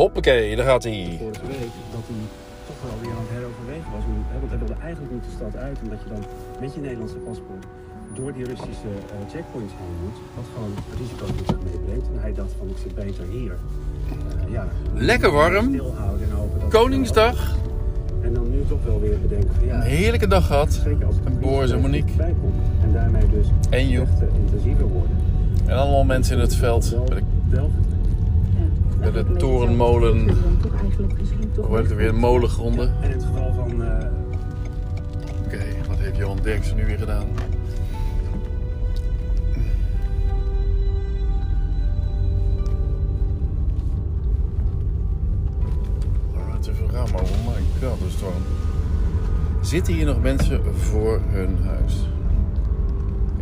Hoppakee, daar gaat hij. vorige week dat hij toch wel weer aan het heroverwegen was. Want hij wilde eigenlijk niet de stad uit, omdat je dan met je Nederlandse paspoort door die Russische eh, checkpoints heen moet. Wat gewoon risico's met zich meebrengt. En hij dacht van ik zit beter hier. Eh, ja, Lekker warm. En Koningsdag. En dan nu toch wel weer bedenken van ja. Een heerlijke dag gehad. Zeker als het Boris en Monique. En daarmee dus En echt eh, intensiever worden. En allemaal mensen in het veld. Wel, wel bij de torenmolen. Toch eigenlijk misschien toch Hoe heet het weer? Molengronden. En in het geval van eh, Oké, wat heeft Johan Derksen nu weer gedaan? Oh, het is een raam, oh my god, de storm. Zitten hier nog mensen voor hun huis?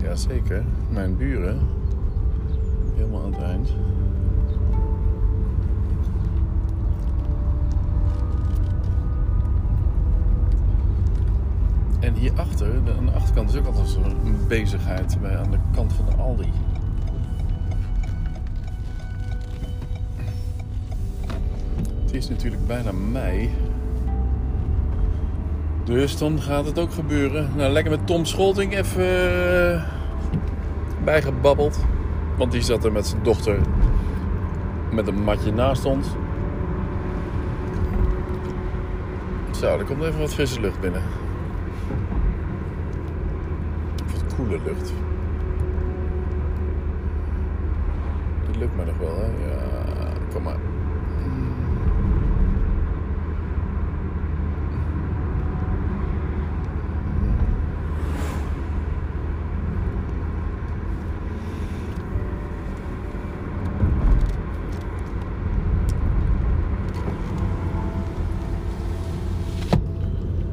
Jazeker, mijn buren. Helemaal aan het eind. Aan de achterkant is ook altijd zo'n bezigheid bij, aan de kant van de Aldi. Het is natuurlijk bijna mei. Dus dan gaat het ook gebeuren. Nou, lekker met Tom Scholting even eh, bijgebabbeld. Want die zat er met zijn dochter met een matje naast ons. Zo, er komt even wat frisse lucht binnen. Wat koele lucht. Dat lukt me nog wel, hè? Ja, kom maar.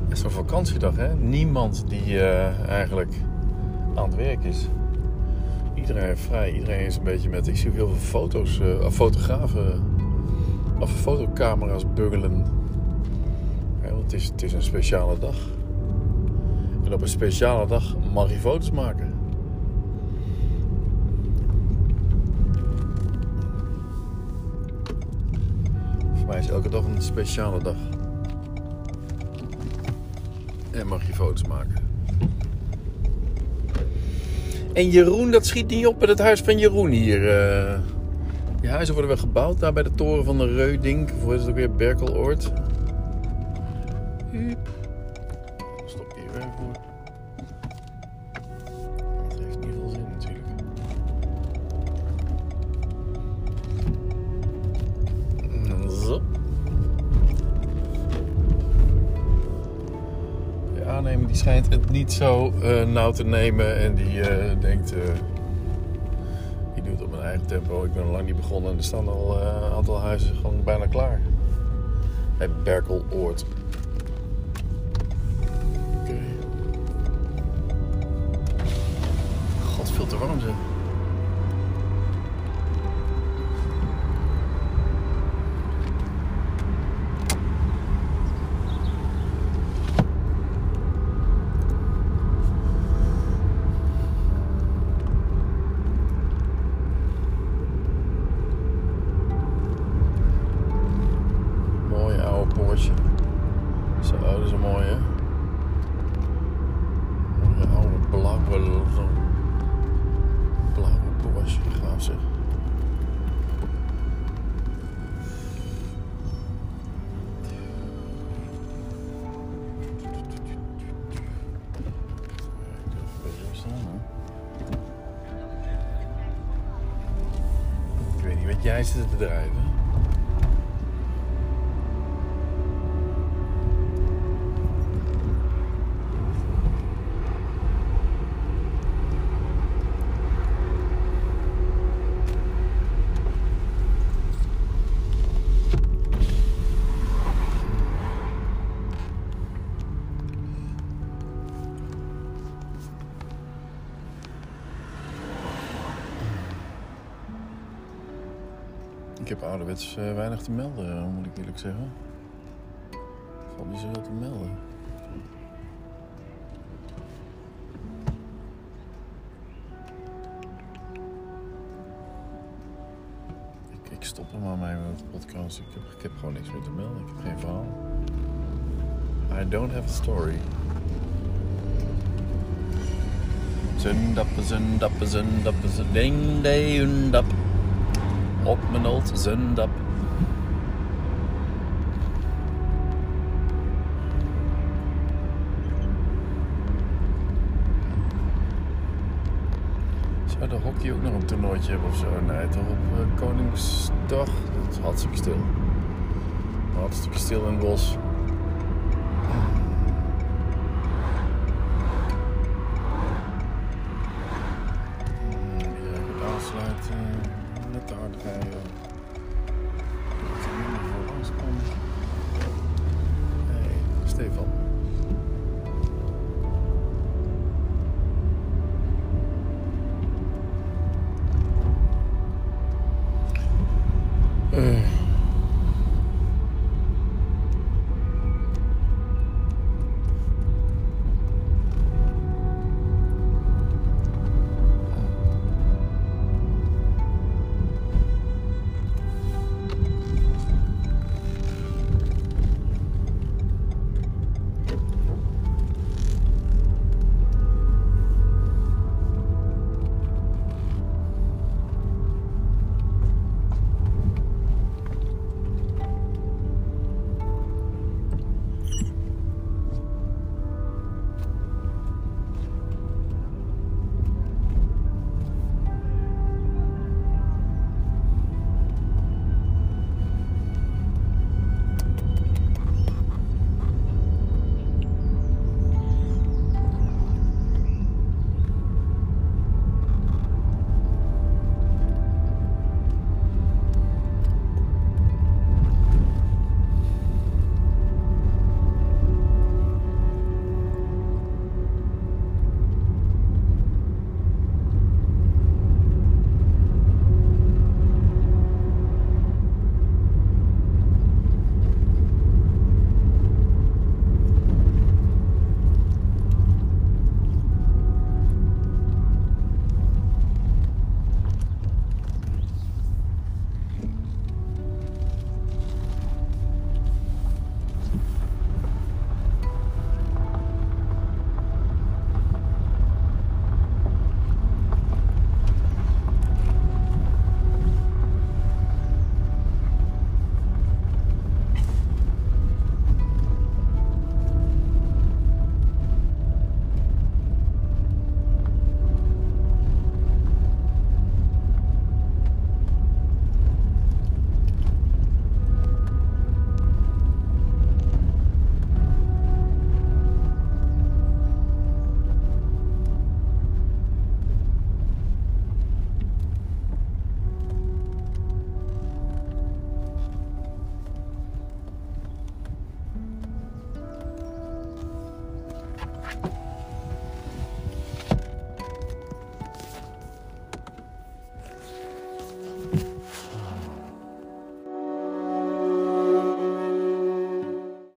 Is een vakantiedag, hè? Niemand die eh, eigenlijk aan het werk is. Iedereen heeft vrij. Iedereen is een beetje met... Ik zie heel veel foto's, of fotografen of fotocamera's buggelen. Ja, het is, het is een speciale dag. En op een speciale dag mag je foto's maken. Voor mij is elke dag een speciale dag. En mag je foto's maken. En Jeroen, dat schiet niet op met het huis van Jeroen hier. eh. die huizen worden weer gebouwd daar bij de toren van de Reudink. Of is het ook weer? Berkeloord. Stop hier weer schijnt het niet zo eh, nauw te nemen en die eh, denkt, eh ik doe het op mijn eigen tempo. Ik ben lang niet begonnen en er staan al een aantal huizen gewoon bijna klaar. Bij Berkeloord. Oké. God, veel te warm zeg. Jij zit te drijven. Ouderwets eh, weinig te melden, eh, moet ik eerlijk zeggen. Valt niet zoveel te melden. Ik, ik stop er maar mee met de podcast. Ik heb, gewoon niks meer te melden. Ik heb geen verhaal. I don't have a story. Zundappen, zundappen, zundappen, zunding, de undap. Op mijn old zundap. Zou de hockey ook nog een toernooitje hebben of zo? Nee, toch op uh, Koningsdag? Dat is hartstikke stil. Hartstikke stil in het bos.